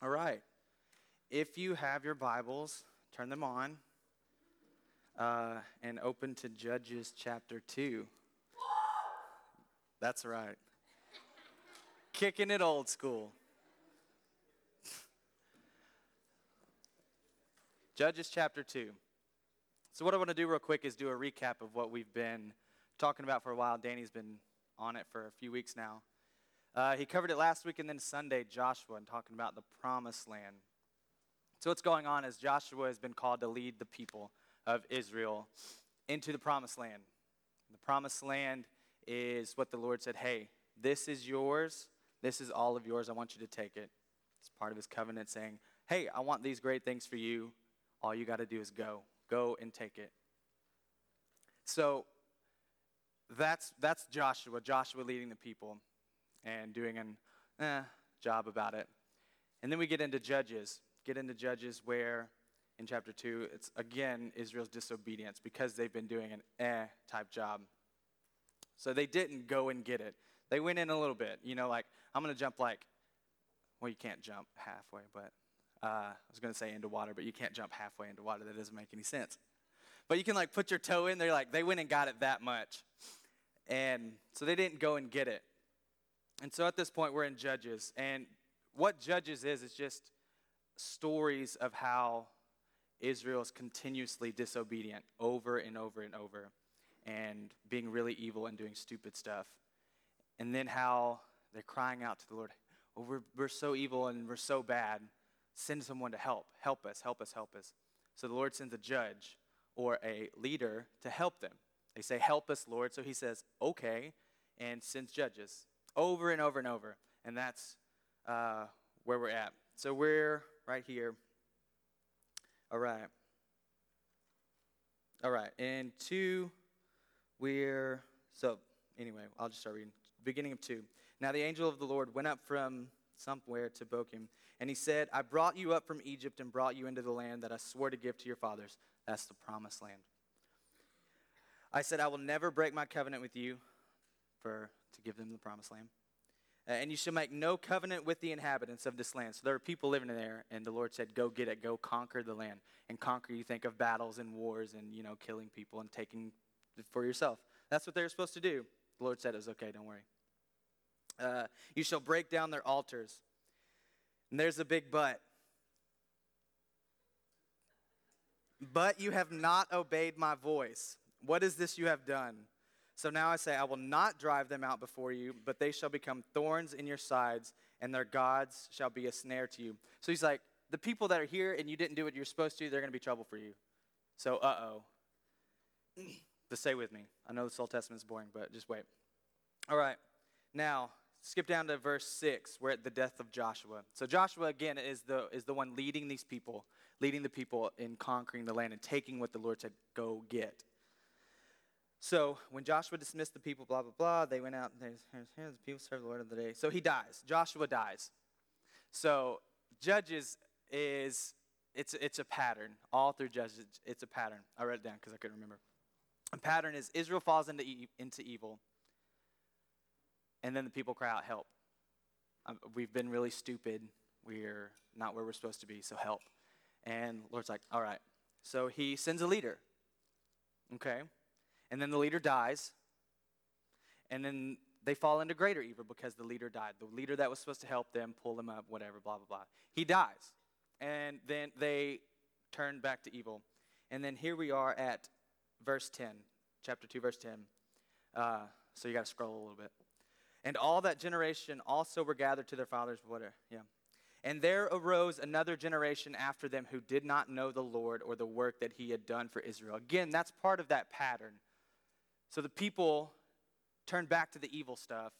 All right. If you have your Bibles, turn them on uh, and open to Judges chapter 2. That's right. Kicking it old school. Judges chapter 2. So, what I want to do real quick is do a recap of what we've been talking about for a while. Danny's been on it for a few weeks now. Uh, he covered it last week and then Sunday, Joshua, and talking about the promised land. So, what's going on is Joshua has been called to lead the people of Israel into the promised land. The promised land is what the Lord said, hey, this is yours. This is all of yours. I want you to take it. It's part of his covenant saying, hey, I want these great things for you. All you got to do is go. Go and take it. So that's, that's Joshua, Joshua leading the people and doing an eh, job about it. And then we get into Judges. Get into Judges where in chapter 2, it's again Israel's disobedience because they've been doing an eh type job. So they didn't go and get it. They went in a little bit, you know, like, I'm going to jump like, well, you can't jump halfway, but uh, I was going to say into water, but you can't jump halfway into water. That doesn't make any sense. But you can like put your toe in there, like, they went and got it that much. And so they didn't go and get it. And so at this point, we're in Judges. And what Judges is, is just stories of how Israel is continuously disobedient over and over and over and being really evil and doing stupid stuff. And then how they're crying out to the Lord, oh, we're, we're so evil and we're so bad. Send someone to help. Help us, help us, help us. So the Lord sends a judge or a leader to help them. They say, Help us, Lord. So he says, Okay, and sends judges over and over and over. And that's uh, where we're at. So we're right here. All right. All right. And two, we're, so anyway, I'll just start reading. Beginning of two. Now the angel of the Lord went up from somewhere to Bochim, and he said, I brought you up from Egypt and brought you into the land that I swore to give to your fathers. That's the promised land. I said, I will never break my covenant with you for to give them the promised land. Uh, and you shall make no covenant with the inhabitants of this land. So there are people living in there, and the Lord said, Go get it, go conquer the land. And conquer, you think of battles and wars and, you know, killing people and taking for yourself. That's what they're supposed to do. The Lord said it was okay, don't worry. Uh, you shall break down their altars. And there's a big but. But you have not obeyed my voice. What is this you have done? So now I say, I will not drive them out before you, but they shall become thorns in your sides, and their gods shall be a snare to you. So he's like, the people that are here and you didn't do what you're supposed to, they're going to be trouble for you. So, uh oh. But stay with me. I know this Old Testament is boring, but just wait. All right. Now, skip down to verse 6. We're at the death of Joshua. So Joshua, again, is the, is the one leading these people, leading the people in conquering the land and taking what the Lord said, go get. So when Joshua dismissed the people, blah, blah, blah, they went out and here's, here's the people serve the Lord of the day. So he dies. Joshua dies. So Judges is, it's, it's a pattern. All through Judges, it's a pattern. I wrote it down because I couldn't remember. A pattern is Israel falls into, e- into evil, and then the people cry out, help. Um, we've been really stupid. We're not where we're supposed to be, so help. And Lord's like, all right. So he sends a leader. Okay? And then the leader dies. And then they fall into greater evil because the leader died. The leader that was supposed to help them, pull them up, whatever, blah, blah, blah. He dies. And then they turn back to evil. And then here we are at verse 10, chapter 2, verse 10. Uh, so you got to scroll a little bit. And all that generation also were gathered to their fathers. Whatever, yeah. And there arose another generation after them who did not know the Lord or the work that he had done for Israel. Again, that's part of that pattern. So the people turned back to the evil stuff.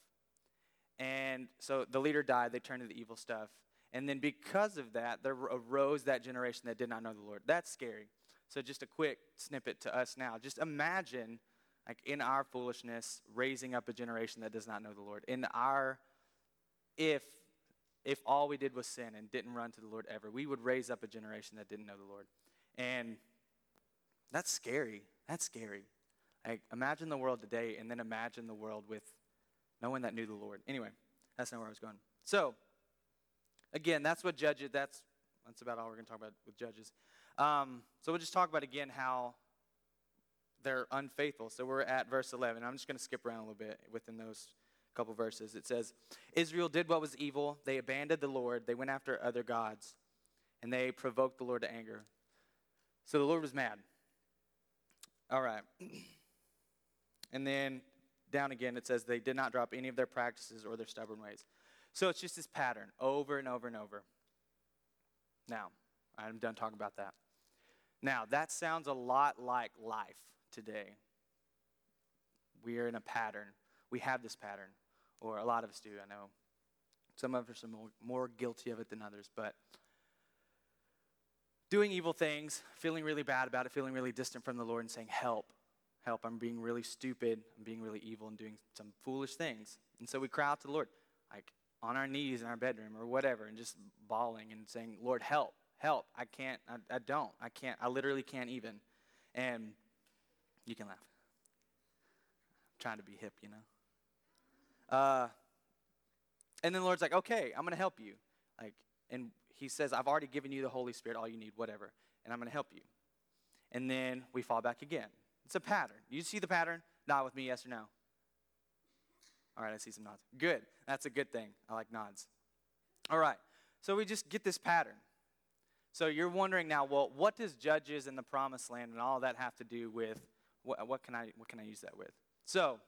And so the leader died, they turned to the evil stuff. And then because of that, there arose that generation that did not know the Lord. That's scary. So just a quick snippet to us now. Just imagine like in our foolishness raising up a generation that does not know the Lord. In our if if all we did was sin and didn't run to the Lord ever, we would raise up a generation that didn't know the Lord. And that's scary. That's scary. Like, imagine the world today and then imagine the world with no one that knew the Lord. Anyway, that's not where I was going. So, again, that's what judges, that's, that's about all we're going to talk about with judges. Um, so we'll just talk about again how they're unfaithful. So we're at verse 11. I'm just going to skip around a little bit within those couple verses. It says, Israel did what was evil. They abandoned the Lord. They went after other gods, and they provoked the Lord to anger. So the Lord was mad. All right. And then down again, it says, They did not drop any of their practices or their stubborn ways. So it's just this pattern over and over and over. Now, I'm done talking about that. Now, that sounds a lot like life today. We are in a pattern. We have this pattern, or a lot of us do, I know. Some of us are more, more guilty of it than others, but doing evil things, feeling really bad about it, feeling really distant from the Lord, and saying, Help, help, I'm being really stupid, I'm being really evil, and doing some foolish things. And so we cry out to the Lord, like on our knees in our bedroom or whatever, and just bawling and saying, Lord, help, help. I can't, I, I don't, I can't, I literally can't even. And you can laugh. I'm trying to be hip, you know? Uh, and then the Lord's like, okay, I'm going to help you. Like, and he says, I've already given you the Holy Spirit, all you need, whatever, and I'm going to help you. And then we fall back again. It's a pattern. You see the pattern? Not with me, yes or no? All right, I see some nods. Good. That's a good thing. I like nods. All right. So we just get this pattern. So you're wondering now, well, what does judges in the promised land and all that have to do with what, what can I what can I use that with? So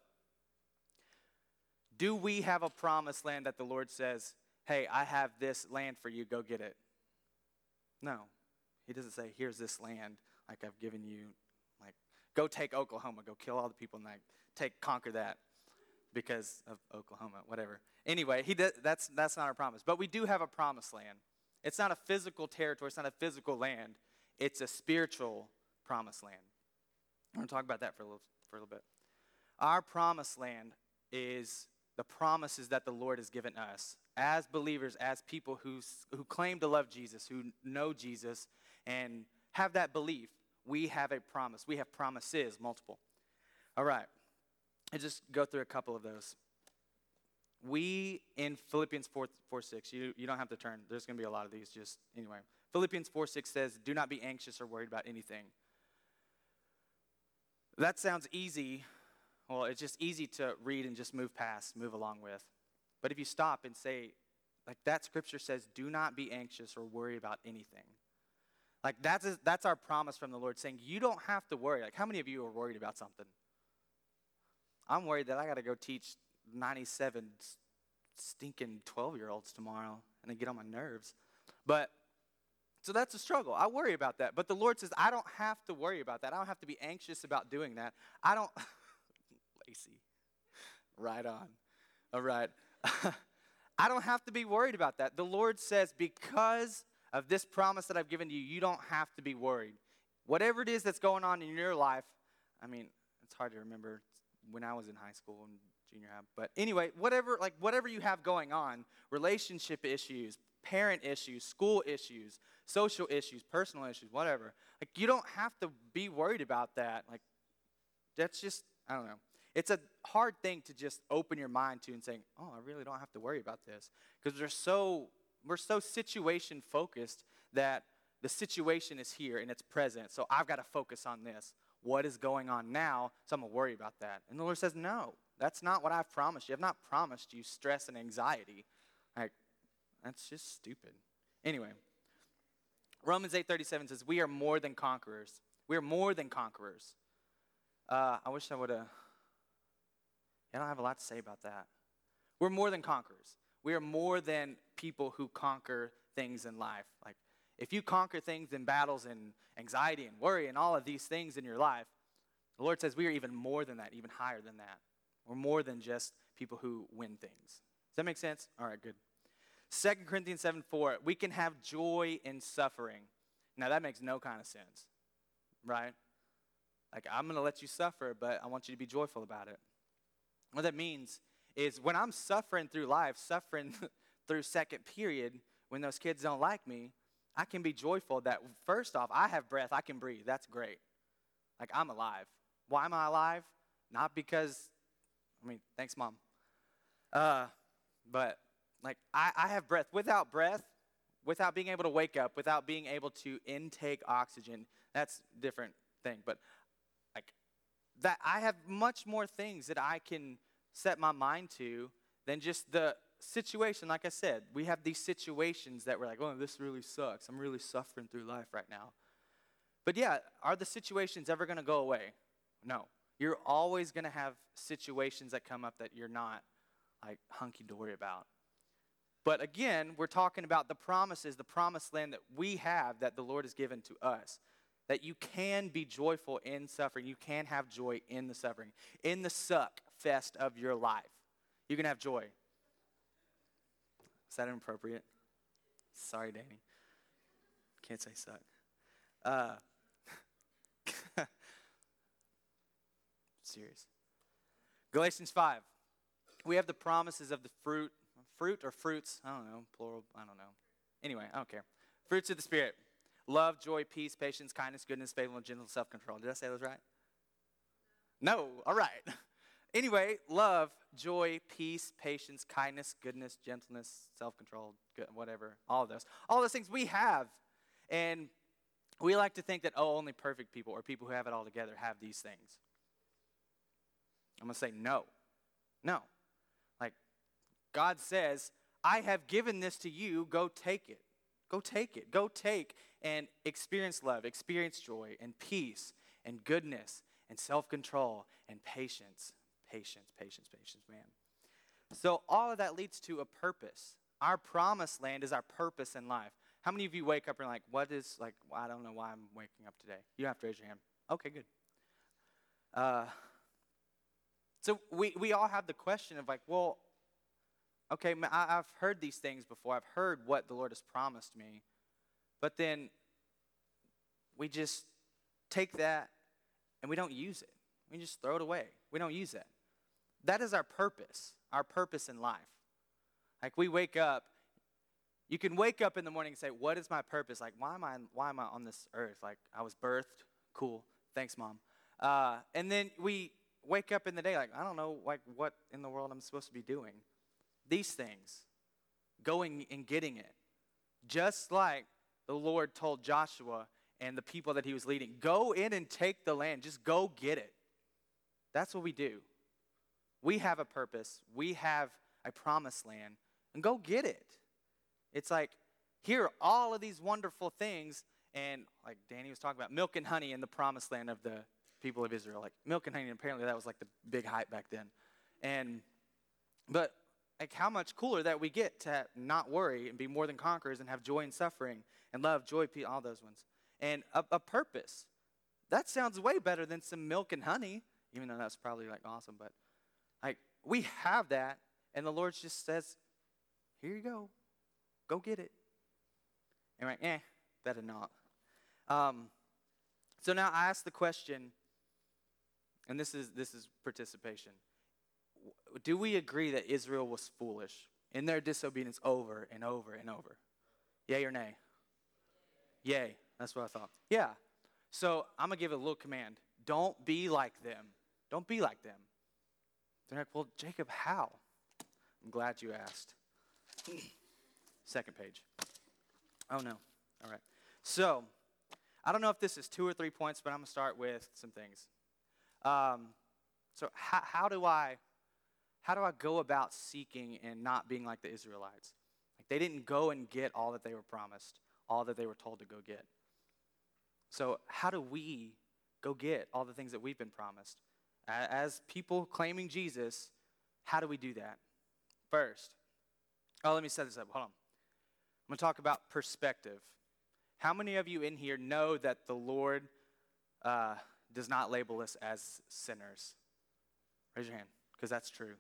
do we have a promised land that the Lord says, "Hey, I have this land for you, go get it." No. He doesn't say, "Here's this land like I've given you go take Oklahoma, go kill all the people and like take conquer that." because of Oklahoma, whatever. Anyway, he did, that's, that's not our promise. But we do have a promised land. It's not a physical territory, it's not a physical land, it's a spiritual promised land. I'm going to talk about that for a, little, for a little bit. Our promised land is the promises that the Lord has given us as believers, as people who, who claim to love Jesus, who know Jesus, and have that belief. We have a promise. We have promises, multiple. All right. I just go through a couple of those. We in Philippians 4, 4 6, you, you don't have to turn. There's going to be a lot of these, just anyway. Philippians 4 6 says, Do not be anxious or worried about anything. That sounds easy. Well, it's just easy to read and just move past, move along with. But if you stop and say, like that scripture says, do not be anxious or worry about anything. Like that's, a, that's our promise from the Lord saying, you don't have to worry. Like, how many of you are worried about something? I'm worried that I got to go teach 97 stinking 12 year olds tomorrow and they get on my nerves. But so that's a struggle. I worry about that. But the Lord says, I don't have to worry about that. I don't have to be anxious about doing that. I don't, Lacey, right on. All right. I don't have to be worried about that. The Lord says, because of this promise that I've given you, you don't have to be worried. Whatever it is that's going on in your life, I mean, it's hard to remember when I was in high school and junior high. But anyway, whatever like whatever you have going on, relationship issues, parent issues, school issues, social issues, personal issues, whatever. Like you don't have to be worried about that. Like that's just I don't know. It's a hard thing to just open your mind to and saying, "Oh, I really don't have to worry about this," because we're so we're so situation focused that the situation is here and it's present. So I've got to focus on this what is going on now, so I'm going to worry about that. And the Lord says, No, that's not what I've promised you. I've not promised you stress and anxiety. Like, that's just stupid. Anyway, Romans 8:37 says, "We are more than conquerors. We are more than conquerors." Uh, I wish I would have. I don't have a lot to say about that. We're more than conquerors. We are more than people who conquer things in life. Like if you conquer things in battles and anxiety and worry and all of these things in your life, the Lord says we are even more than that, even higher than that. We're more than just people who win things. Does that make sense? All right, good. 2 Corinthians 7 4, we can have joy in suffering. Now, that makes no kind of sense, right? Like, I'm going to let you suffer, but I want you to be joyful about it. What that means is when I'm suffering through life, suffering through second period, when those kids don't like me, I can be joyful that first off, I have breath, I can breathe. That's great. Like I'm alive. Why am I alive? Not because, I mean, thanks, mom. Uh, but like I, I have breath. Without breath, without being able to wake up, without being able to intake oxygen. That's different thing. But like that I have much more things that I can set my mind to than just the situation. Like I said, we have these situations that we're like, oh, this really sucks. I'm really suffering through life right now. But yeah, are the situations ever going to go away? No. You're always going to have situations that come up that you're not like hunky dory about. But again, we're talking about the promises, the promised land that we have that the Lord has given to us. That you can be joyful in suffering. You can have joy in the suffering. In the suck fest of your life, you can have joy. Is that inappropriate? Sorry, Danny. Can't say suck. Uh, serious. Galatians 5. We have the promises of the fruit, fruit or fruits, I don't know, plural, I don't know. Anyway, I don't care. Fruits of the Spirit love, joy, peace, patience, kindness, goodness, faithfulness, gentleness, self control. Did I say those right? No, all right. Anyway, love, joy, peace, patience, kindness, goodness, gentleness, self control, whatever, all of those. All those things we have. And we like to think that, oh, only perfect people or people who have it all together have these things. I'm going to say no. No. Like, God says, I have given this to you, go take it. Go take it. Go take and experience love, experience joy and peace and goodness and self control and patience. Patience, patience, patience, man. So, all of that leads to a purpose. Our promised land is our purpose in life. How many of you wake up and are like, what is, like, I don't know why I'm waking up today? You have to raise your hand. Okay, good. Uh, so we, we all have the question of like, well, okay, I, I've heard these things before. I've heard what the Lord has promised me. But then we just take that and we don't use it. We just throw it away. We don't use it. That is our purpose, our purpose in life. Like we wake up, you can wake up in the morning and say, What is my purpose? Like, why am I, why am I on this earth? Like, I was birthed. Cool. Thanks, mom. Uh, and then we wake up in the day like, I don't know like what in the world I'm supposed to be doing. These things, going and getting it. Just like the Lord told Joshua and the people that he was leading, go in and take the land. Just go get it. That's what we do. We have a purpose. We have a promised land. And go get it. It's like, here are all of these wonderful things. And like Danny was talking about, milk and honey in the promised land of the people of Israel. Like milk and honey, apparently that was like the big hype back then. And but like how much cooler that we get to not worry and be more than conquerors and have joy in suffering and love, joy, peace, all those ones. And a, a purpose. That sounds way better than some milk and honey, even though that's probably like awesome. But like we have that, and the Lord just says, Here you go. Go get it. And we're like, eh, better not. Um, so now I ask the question and this is this is participation. Do we agree that Israel was foolish in their disobedience over and over and over? Yay or nay? Yay. That's what I thought. Yeah. So I'm gonna give a little command. Don't be like them. Don't be like them. They're like, well, Jacob, how? I'm glad you asked. Second page. Oh no. All right. So I don't know if this is two or three points, but I'm gonna start with some things. Um, so how, how do I how do I go about seeking and not being like the Israelites? Like they didn't go and get all that they were promised, all that they were told to go get. So how do we go get all the things that we've been promised? As people claiming Jesus, how do we do that? First, oh, let me set this up. Hold on. I'm going to talk about perspective. How many of you in here know that the Lord uh, does not label us as sinners. Raise your hand, because that's true.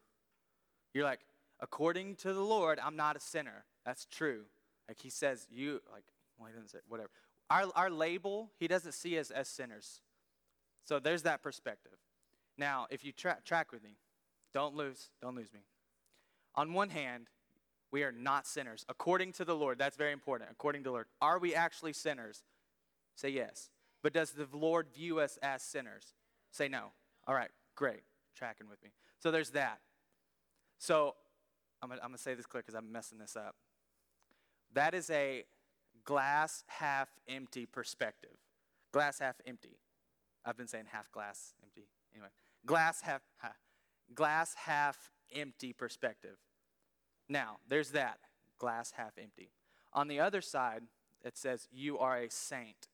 You're like, according to the Lord, I'm not a sinner. That's true. Like he says, you, like, well, he doesn't say, whatever. Our, our label, he doesn't see us as sinners. So there's that perspective. Now, if you tra- track with me, don't lose, don't lose me. On one hand, we are not sinners. According to the Lord, that's very important. According to the Lord, are we actually sinners? Say yes. But does the Lord view us as sinners? Say no. All right, great. Tracking with me. So there's that. So I'm going to say this clear because I'm messing this up. That is a glass half empty perspective. Glass half empty. I've been saying half glass empty. Anyway, glass half glass half empty perspective. Now, there's that glass half empty. On the other side, it says you are a saint.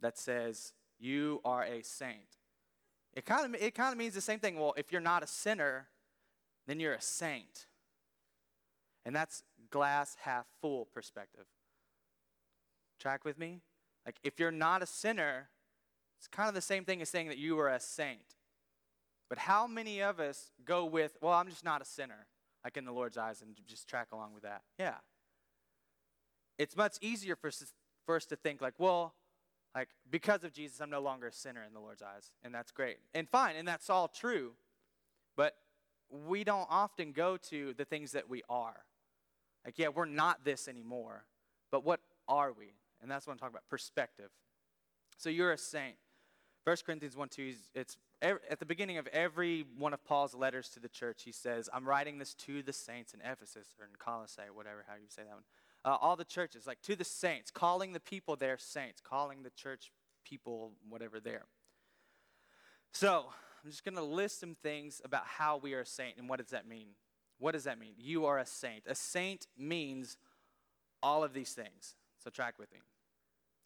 That says you are a saint. It kind of it kind of means the same thing. Well, if you're not a sinner, then you're a saint. And that's glass half full perspective. Track with me? Like, if you're not a sinner, it's kind of the same thing as saying that you are a saint. But how many of us go with, well, I'm just not a sinner, like in the Lord's eyes, and just track along with that? Yeah. It's much easier for, for us to think, like, well, like, because of Jesus, I'm no longer a sinner in the Lord's eyes. And that's great. And fine, and that's all true. But we don't often go to the things that we are. Like, yeah, we're not this anymore. But what are we? And that's what I'm talking about perspective. So you're a saint. 1 Corinthians 1 2, it's at the beginning of every one of Paul's letters to the church, he says, I'm writing this to the saints in Ephesus or in Colossae, whatever, how you say that one. Uh, all the churches, like to the saints, calling the people there saints, calling the church people whatever there. So I'm just going to list some things about how we are a saint and what does that mean. What does that mean? You are a saint. A saint means all of these things. So track with me.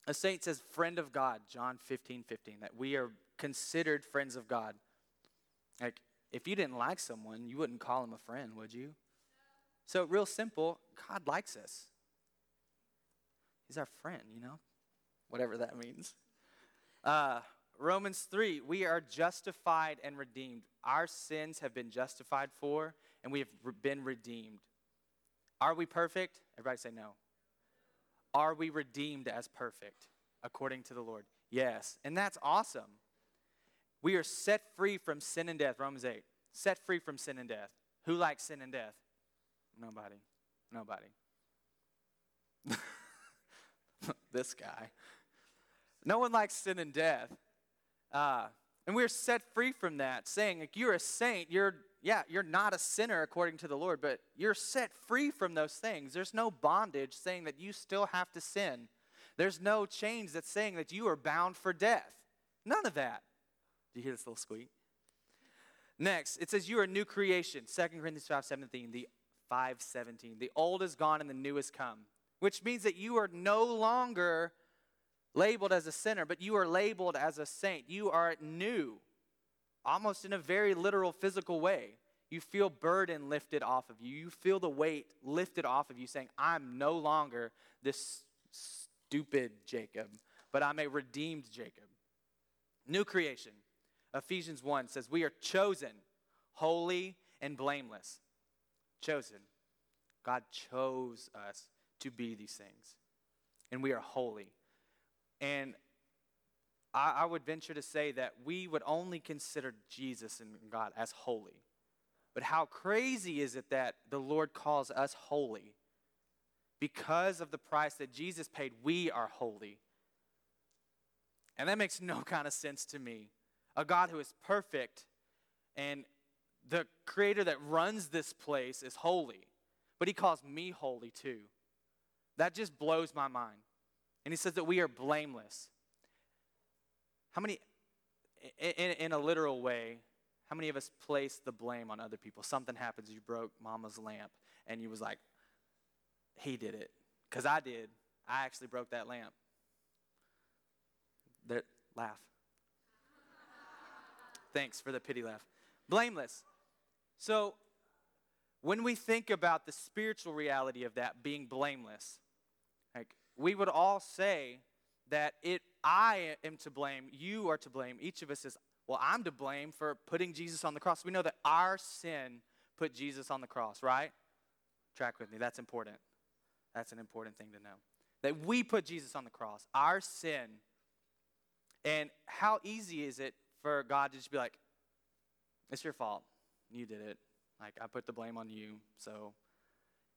A saint says friend of God, John 15, 15, that we are considered friends of God. Like, if you didn't like someone, you wouldn't call him a friend, would you? So, real simple, God likes us. He's our friend, you know? Whatever that means. Uh, Romans 3, we are justified and redeemed. Our sins have been justified for, and we have been redeemed. Are we perfect? Everybody say no. Are we redeemed as perfect according to the Lord? Yes. And that's awesome. We are set free from sin and death. Romans 8. Set free from sin and death. Who likes sin and death? Nobody. Nobody. this guy. No one likes sin and death. Uh, and we're set free from that, saying, like, you're a saint, you're yeah, you're not a sinner according to the Lord, but you're set free from those things. There's no bondage saying that you still have to sin. There's no chains that's saying that you are bound for death. None of that. Do you hear this little squeak? Next, it says you are a new creation. 2 Corinthians 5 17, the 517. The old is gone and the new has come. Which means that you are no longer labeled as a sinner, but you are labeled as a saint. You are new almost in a very literal physical way. You feel burden lifted off of you. You feel the weight lifted off of you, saying, I'm no longer this stupid Jacob, but I'm a redeemed Jacob. New creation. Ephesians 1 says, We are chosen, holy, and blameless. Chosen. God chose us to be these things. And we are holy. And I, I would venture to say that we would only consider Jesus and God as holy. But how crazy is it that the Lord calls us holy? Because of the price that Jesus paid, we are holy. And that makes no kind of sense to me. A God who is perfect and the creator that runs this place is holy, but he calls me holy too. That just blows my mind. And he says that we are blameless. How many, in, in a literal way, how many of us place the blame on other people? Something happens, you broke mama's lamp, and you was like, he did it. Because I did. I actually broke that lamp. There, laugh. Thanks for the pity laugh. Blameless. So, when we think about the spiritual reality of that being blameless, like we would all say that it I am to blame, you are to blame. Each of us is, well, I'm to blame for putting Jesus on the cross. We know that our sin put Jesus on the cross, right? Track with me. That's important. That's an important thing to know. That we put Jesus on the cross, our sin. And how easy is it for God to just be like, it's your fault. You did it. Like, I put the blame on you. So,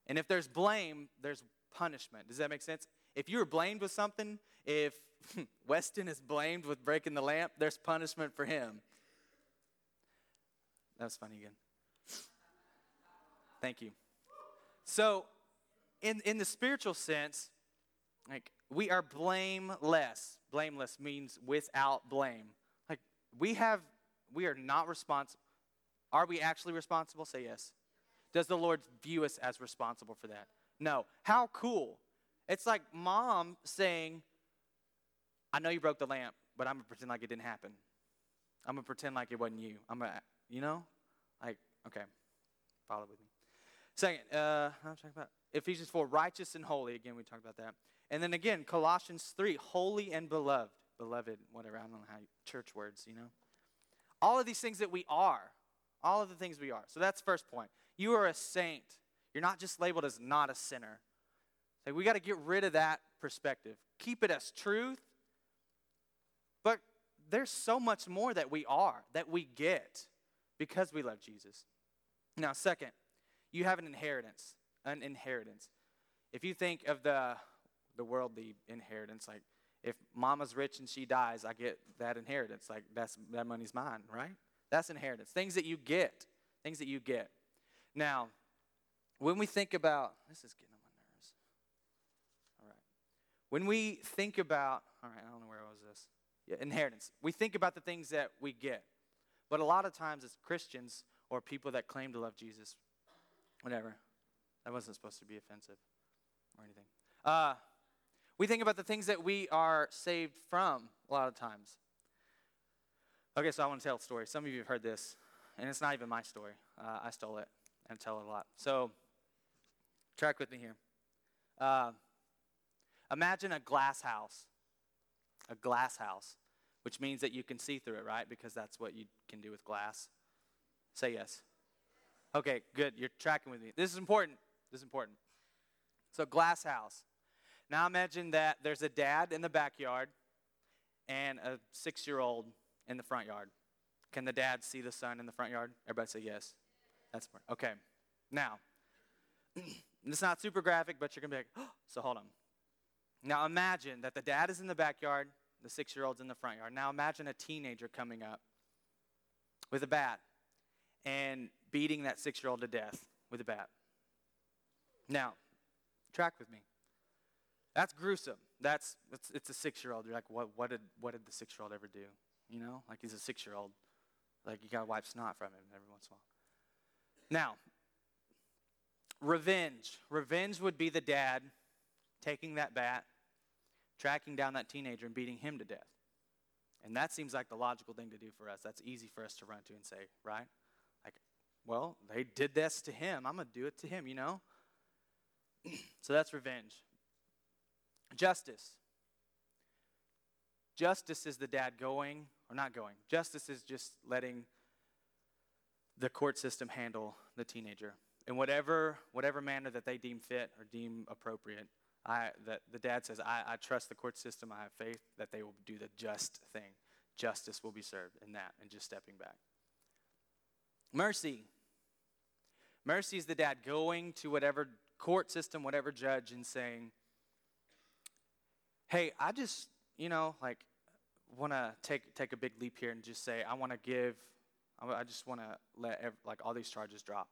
and if there's blame, there's punishment. Does that make sense? If you were blamed with something, if Weston is blamed with breaking the lamp, there's punishment for him. That was funny again. Thank you. So, in, in the spiritual sense, like we are blameless. Blameless means without blame. Like we have, we are not responsible. Are we actually responsible? Say yes. Does the Lord view us as responsible for that? No. How cool. It's like mom saying, I know you broke the lamp, but I'm going to pretend like it didn't happen. I'm going to pretend like it wasn't you. I'm going to, you know? Like, okay. Follow with me. Second, uh, I'm talking about Ephesians 4, righteous and holy. Again, we talked about that. And then again, Colossians 3, holy and beloved. Beloved, whatever. I don't know how you, church words, you know? All of these things that we are. All of the things we are. So that's first point. You are a saint. You're not just labeled as not a sinner. So we got to get rid of that perspective. Keep it as truth. But there's so much more that we are, that we get because we love Jesus. Now, second, you have an inheritance. An inheritance. If you think of the the worldly inheritance, like if mama's rich and she dies, I get that inheritance. Like that's that money's mine, right? That's inheritance. Things that you get. Things that you get. Now, when we think about this is getting on my nerves. All right. When we think about all right, I don't know where I was this. Yeah, inheritance. We think about the things that we get. But a lot of times as Christians or people that claim to love Jesus, whatever. That wasn't supposed to be offensive or anything. Uh, we think about the things that we are saved from a lot of times. Okay, so I want to tell a story. Some of you have heard this, and it's not even my story. Uh, I stole it and tell it a lot. So, track with me here. Uh, imagine a glass house. A glass house, which means that you can see through it, right? Because that's what you can do with glass. Say yes. Okay, good. You're tracking with me. This is important. This is important. So, glass house. Now imagine that there's a dad in the backyard and a six year old in the front yard. Can the dad see the son in the front yard? Everybody say yes. That's smart. Okay. Now, it's not super graphic, but you're going to be like, oh, so hold on. Now imagine that the dad is in the backyard, the six year old's in the front yard. Now imagine a teenager coming up with a bat and beating that six year old to death with a bat. Now, track with me. That's gruesome. That's it's, it's a six year old. You're like, what, what did what did the six year old ever do? You know, like he's a six year old. Like you gotta wipe snot from him every once in a while. Now, revenge. Revenge would be the dad taking that bat, tracking down that teenager, and beating him to death. And that seems like the logical thing to do for us. That's easy for us to run to and say, right? Like, well, they did this to him. I'm going to do it to him, you know? so that's revenge. Justice. Justice is the dad going or not going. Justice is just letting the court system handle the teenager in whatever whatever manner that they deem fit or deem appropriate. I that the dad says, I, I trust the court system, I have faith that they will do the just thing. Justice will be served in that and just stepping back. Mercy. Mercy is the dad going to whatever court system, whatever judge, and saying, Hey, I just, you know, like, want to take, take a big leap here and just say, I want to give, I just want to let, like, all these charges drop.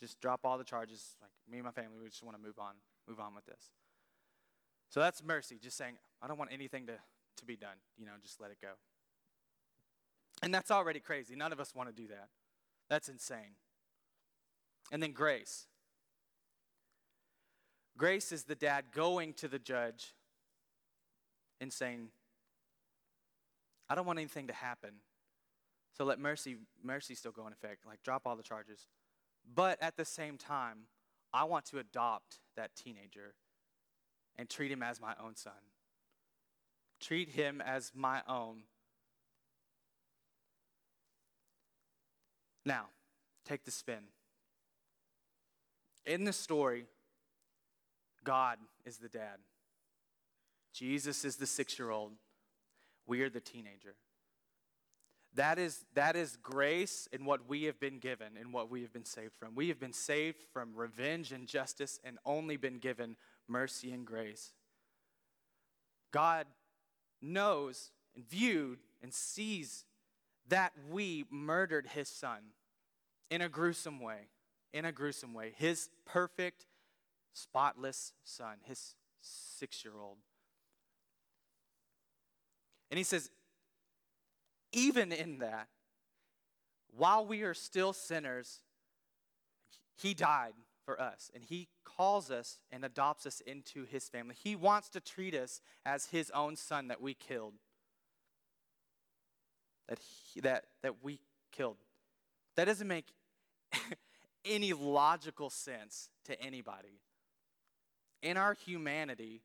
Just drop all the charges. Like, me and my family, we just want to move on, move on with this. So that's mercy, just saying, I don't want anything to, to be done. You know, just let it go. And that's already crazy. None of us want to do that. That's insane. And then grace. Grace is the dad going to the judge and saying, I don't want anything to happen. So let mercy mercy still go in effect. Like drop all the charges. But at the same time, I want to adopt that teenager and treat him as my own son. Treat him as my own Now, take the spin. In the story, God is the dad. Jesus is the six year old. We are the teenager. That is, that is grace in what we have been given and what we have been saved from. We have been saved from revenge and justice and only been given mercy and grace. God knows and viewed and sees that we murdered his son in a gruesome way. In a gruesome way. His perfect, spotless son, his six year old. And he says, even in that, while we are still sinners, he died for us. And he calls us and adopts us into his family. He wants to treat us as his own son that we killed. That, he, that, that we killed. That doesn't make any logical sense to anybody. In our humanity,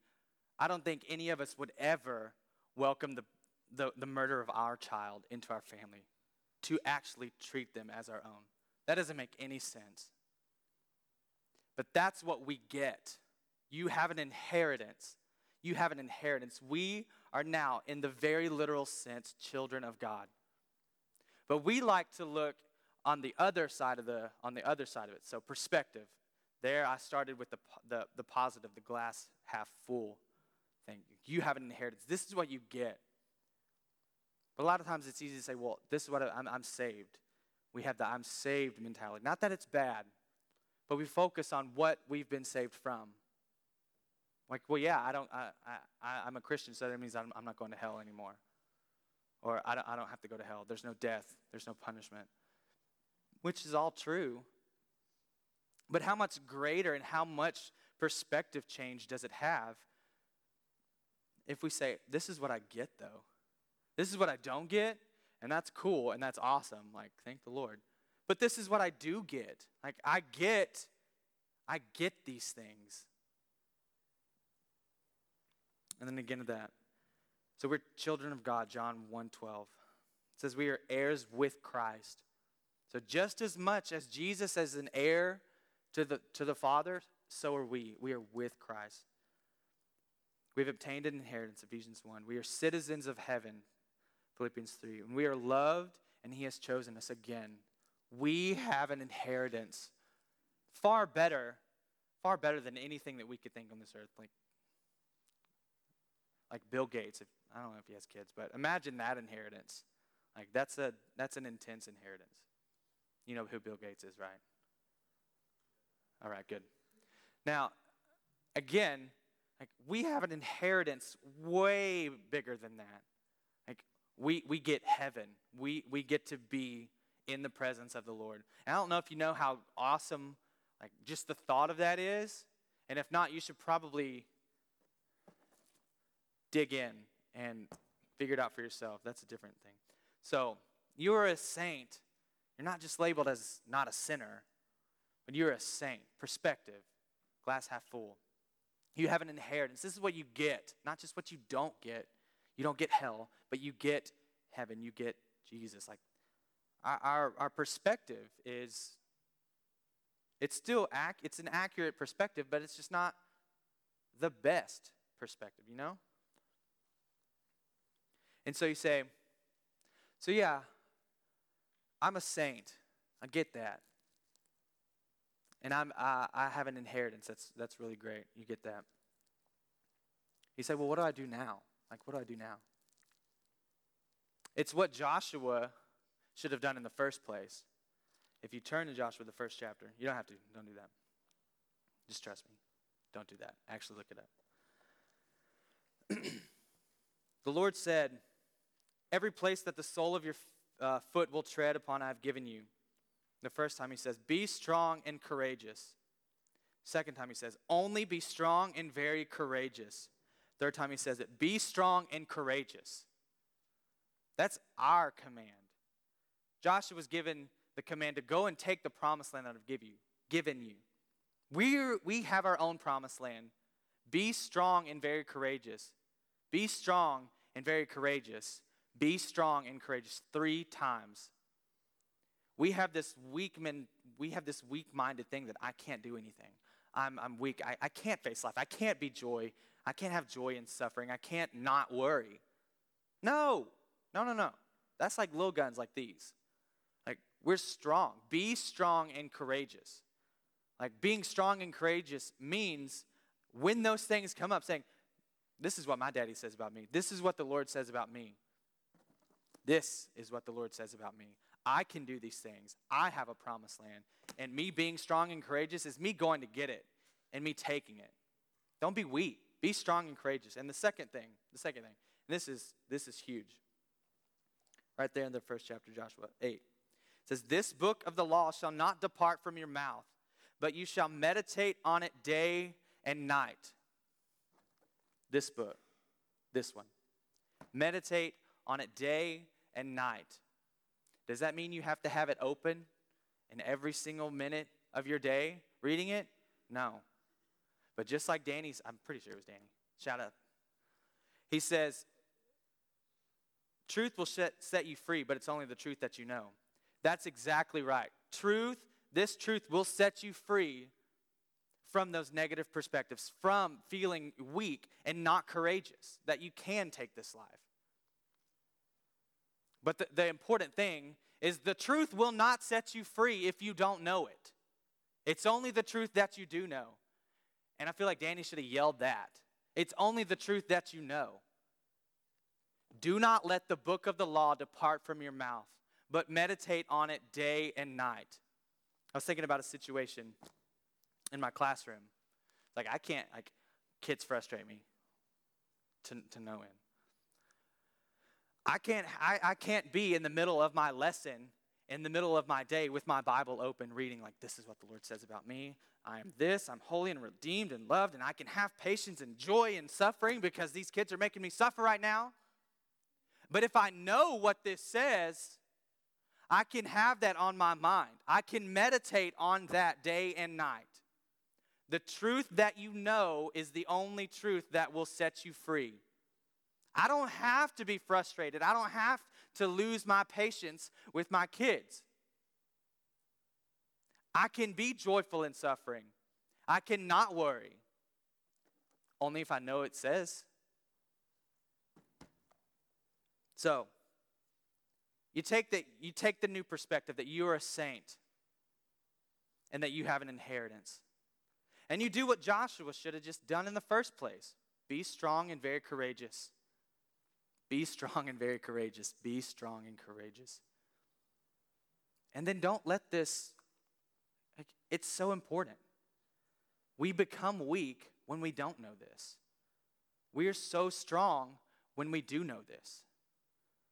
I don't think any of us would ever welcome the, the, the murder of our child into our family to actually treat them as our own. That doesn't make any sense. But that's what we get. You have an inheritance. You have an inheritance. We are now, in the very literal sense, children of God. But we like to look on the other side of the on the other side of it. So perspective. There, I started with the the, the positive, the glass half full thing. You have an inheritance. This is what you get. But a lot of times it's easy to say, well, this is what I, I'm, I'm saved. We have the I'm saved mentality. Not that it's bad, but we focus on what we've been saved from. Like, well, yeah, I don't, I, I, I'm a Christian, so that means I'm, I'm not going to hell anymore. Or I don't, I don't have to go to hell. There's no death, there's no punishment, which is all true. But how much greater and how much perspective change does it have if we say, This is what I get, though? This is what I don't get, and that's cool and that's awesome. Like, thank the Lord. But this is what I do get. Like, I get, I get these things. And then again to that. So we're children of God, John 1 12. It says we are heirs with Christ. So just as much as Jesus is an heir to the, to the Father, so are we. We are with Christ. We've obtained an inheritance, Ephesians 1. We are citizens of heaven, Philippians 3. And we are loved, and He has chosen us again. We have an inheritance far better, far better than anything that we could think on this earth. Like, like Bill Gates. If, I don't know if he has kids, but imagine that inheritance. Like that's a that's an intense inheritance. You know who Bill Gates is, right? All right, good. Now, again, like we have an inheritance way bigger than that. Like we we get heaven. We we get to be in the presence of the Lord. And I don't know if you know how awesome like just the thought of that is. And if not, you should probably dig in and figure it out for yourself. That's a different thing. So, you are a saint. You're not just labeled as not a sinner, but you're a saint. Perspective, glass half full. You have an inheritance. This is what you get, not just what you don't get. You don't get hell, but you get heaven. You get Jesus. Like our, our, perspective is, it's still, ac- it's an accurate perspective, but it's just not the best perspective, you know? And so you say, so yeah, I'm a saint. I get that. And I'm, uh, I have an inheritance. That's, that's really great. You get that. You say, well, what do I do now? Like, what do I do now? It's what Joshua should have done in the first place. If you turn to Joshua, the first chapter, you don't have to, don't do that. Just trust me. Don't do that. Actually, look it up. the Lord said, Every place that the sole of your uh, foot will tread upon, I have given you. The first time he says, Be strong and courageous. Second time he says, Only be strong and very courageous. Third time he says it, Be strong and courageous. That's our command. Joshua was given the command to go and take the promised land that I've give you, given you. we we have our own promised land. Be strong and very courageous. Be strong and very courageous. Be strong and courageous three times. We have this weak man, we have this weak-minded thing that I can't do anything. I'm, I'm weak. I, I can't face life. I can't be joy. I can't have joy in suffering. I can't not worry. No, no, no, no. That's like little guns like these. Like, we're strong. Be strong and courageous. Like being strong and courageous means when those things come up, saying, This is what my daddy says about me. This is what the Lord says about me. This is what the Lord says about me. I can do these things. I have a promised land. And me being strong and courageous is me going to get it. and me taking it. Don't be weak. Be strong and courageous. And the second thing, the second thing, this is this is huge. Right there in the first chapter, Joshua 8. It says, This book of the law shall not depart from your mouth, but you shall meditate on it day and night. This book, this one. Meditate on it day and night. Does that mean you have to have it open in every single minute of your day reading it? No. But just like Danny's, I'm pretty sure it was Danny. Shout out. He says, Truth will set, you free, but it's only the truth that you know. That's exactly right. Truth, this truth will set you free from those negative perspectives, from feeling weak and not courageous, that you can take this life. But the, the important thing is the truth will not set you free if you don't know it. It's only the truth that you do know. And I feel like Danny should have yelled that. It's only the truth that you know. Do not let the book of the law depart from your mouth, but meditate on it day and night. I was thinking about a situation in my classroom. Like, I can't, like, kids frustrate me to, to no end. I can't, I, I can't be in the middle of my lesson, in the middle of my day with my Bible open, reading, like, this is what the Lord says about me. I am this, I'm holy and redeemed and loved, and I can have patience and joy in suffering because these kids are making me suffer right now. But if I know what this says, I can have that on my mind. I can meditate on that day and night. The truth that you know is the only truth that will set you free. I don't have to be frustrated. I don't have to lose my patience with my kids. I can be joyful in suffering. I cannot worry. Only if I know it says. So, you take the, you take the new perspective that you are a saint and that you have an inheritance. And you do what Joshua should have just done in the first place be strong and very courageous. Be strong and very courageous. Be strong and courageous. And then don't let this, it's so important. We become weak when we don't know this. We are so strong when we do know this.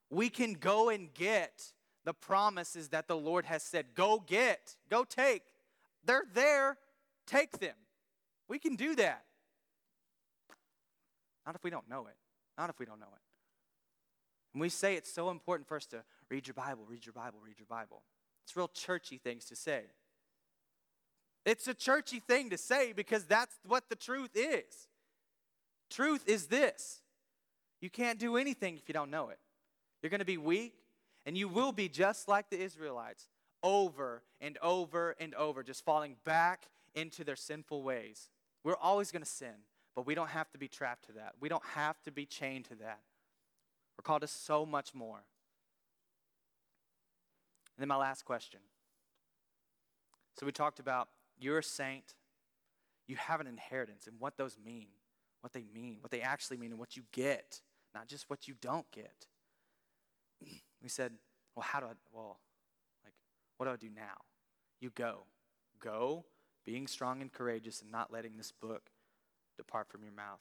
We can go and get the promises that the Lord has said go get, go take. They're there, take them. We can do that. Not if we don't know it. Not if we don't know it. And we say it's so important for us to read your Bible, read your Bible, read your Bible. It's real churchy things to say. It's a churchy thing to say because that's what the truth is. Truth is this you can't do anything if you don't know it. You're going to be weak, and you will be just like the Israelites over and over and over, just falling back into their sinful ways. We're always going to sin, but we don't have to be trapped to that. We don't have to be chained to that. We're called to so much more. And then my last question. So we talked about you're a saint, you have an inheritance, and what those mean, what they mean, what they actually mean, and what you get, not just what you don't get. We said, well, how do I, well, like, what do I do now? You go. Go, being strong and courageous and not letting this book depart from your mouth.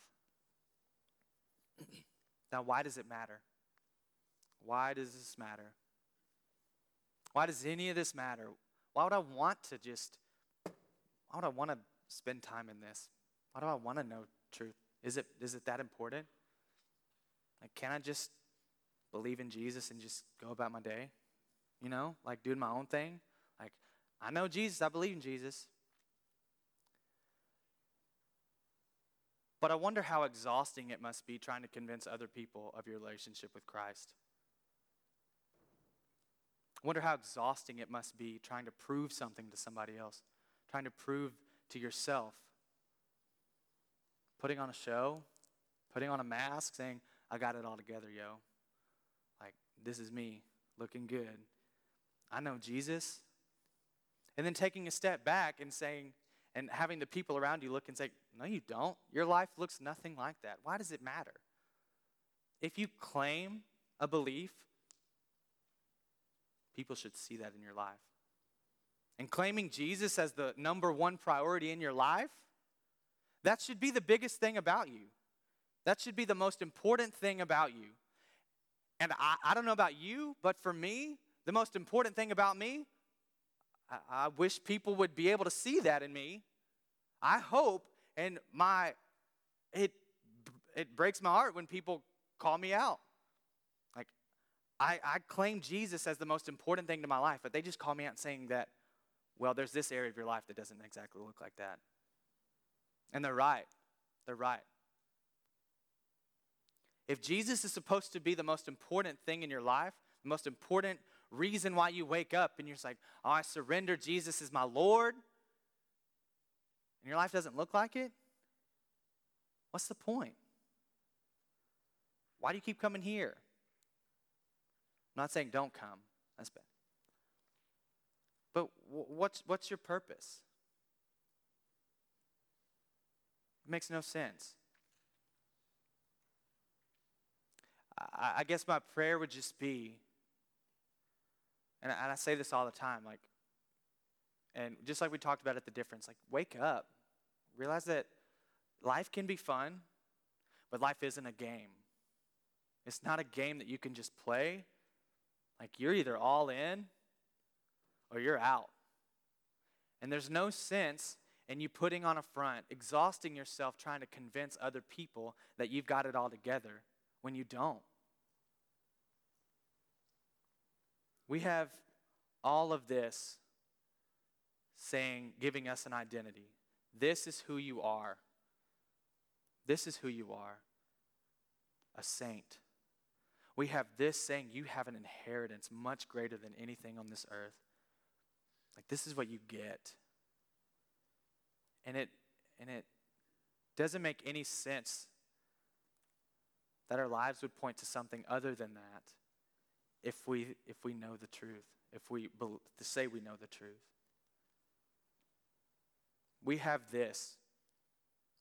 Now, why does it matter? Why does this matter? Why does any of this matter? Why would I want to just, why would I want to spend time in this? Why do I want to know truth? Is it, is it that important? Like, can I just believe in Jesus and just go about my day, you know, like doing my own thing. Like, I know Jesus, I believe in Jesus. But I wonder how exhausting it must be trying to convince other people of your relationship with Christ. I wonder how exhausting it must be trying to prove something to somebody else, trying to prove to yourself. Putting on a show, putting on a mask, saying, I got it all together, yo. Like, this is me looking good. I know Jesus. And then taking a step back and saying, and having the people around you look and say, No, you don't. Your life looks nothing like that. Why does it matter? If you claim a belief, people should see that in your life. And claiming Jesus as the number one priority in your life, That should be the biggest thing about you. That should be the most important thing about you. And I, I don't know about you, but for me, the most important thing about me, I, I wish people would be able to see that in me. I hope, and my it it breaks my heart when people call me out. Like I, I claim Jesus as the most important thing to my life, but they just call me out saying that, well, there's this area of your life that doesn't exactly look like that. And they're right. They're right. If Jesus is supposed to be the most important thing in your life, the most important reason why you wake up and you're just like, oh, I surrender Jesus is my Lord, and your life doesn't look like it, what's the point? Why do you keep coming here? I'm not saying don't come. That's bad. But what's, what's your purpose? It makes no sense. I, I guess my prayer would just be, and I, and I say this all the time, like, and just like we talked about at the difference, like, wake up. Realize that life can be fun, but life isn't a game. It's not a game that you can just play. Like, you're either all in or you're out. And there's no sense in you putting on a front, exhausting yourself trying to convince other people that you've got it all together when you don't. We have all of this saying, giving us an identity. This is who you are. This is who you are a saint. We have this saying, you have an inheritance much greater than anything on this earth. Like, this is what you get. And it, and it doesn't make any sense that our lives would point to something other than that if we, if we know the truth, if we to say we know the truth. We have this.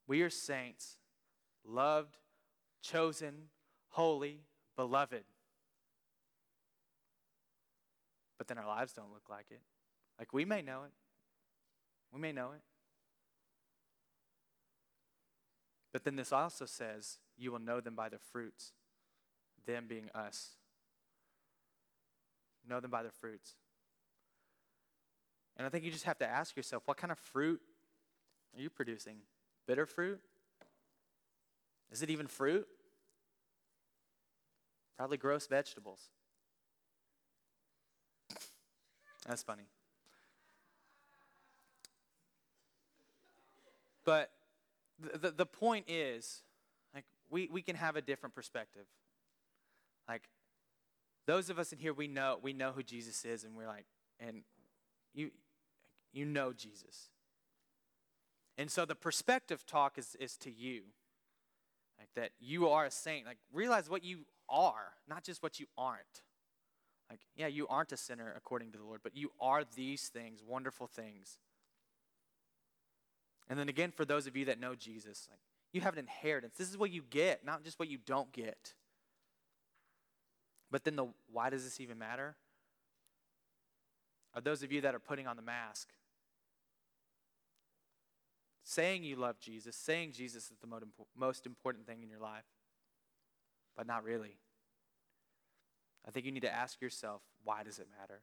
We are saints, loved, chosen, holy, beloved. But then our lives don't look like it. Like we may know it. We may know it. But then this also says, you will know them by their fruits, them being us. Know them by their fruits. And I think you just have to ask yourself what kind of fruit are you producing? Bitter fruit? Is it even fruit? Probably gross vegetables. That's funny. But the, the, the point is, like, we, we can have a different perspective. Like, those of us in here, we know, we know who Jesus is, and we're like, and you, you know Jesus. And so the perspective talk is, is to you. Like that you are a saint. Like realize what you are, not just what you aren't. Like, yeah, you aren't a sinner according to the Lord, but you are these things, wonderful things. And then again, for those of you that know Jesus, like you have an inheritance. This is what you get, not just what you don't get. But then the why does this even matter? Are those of you that are putting on the mask, saying you love Jesus, saying Jesus is the most important thing in your life, but not really. I think you need to ask yourself, why does it matter?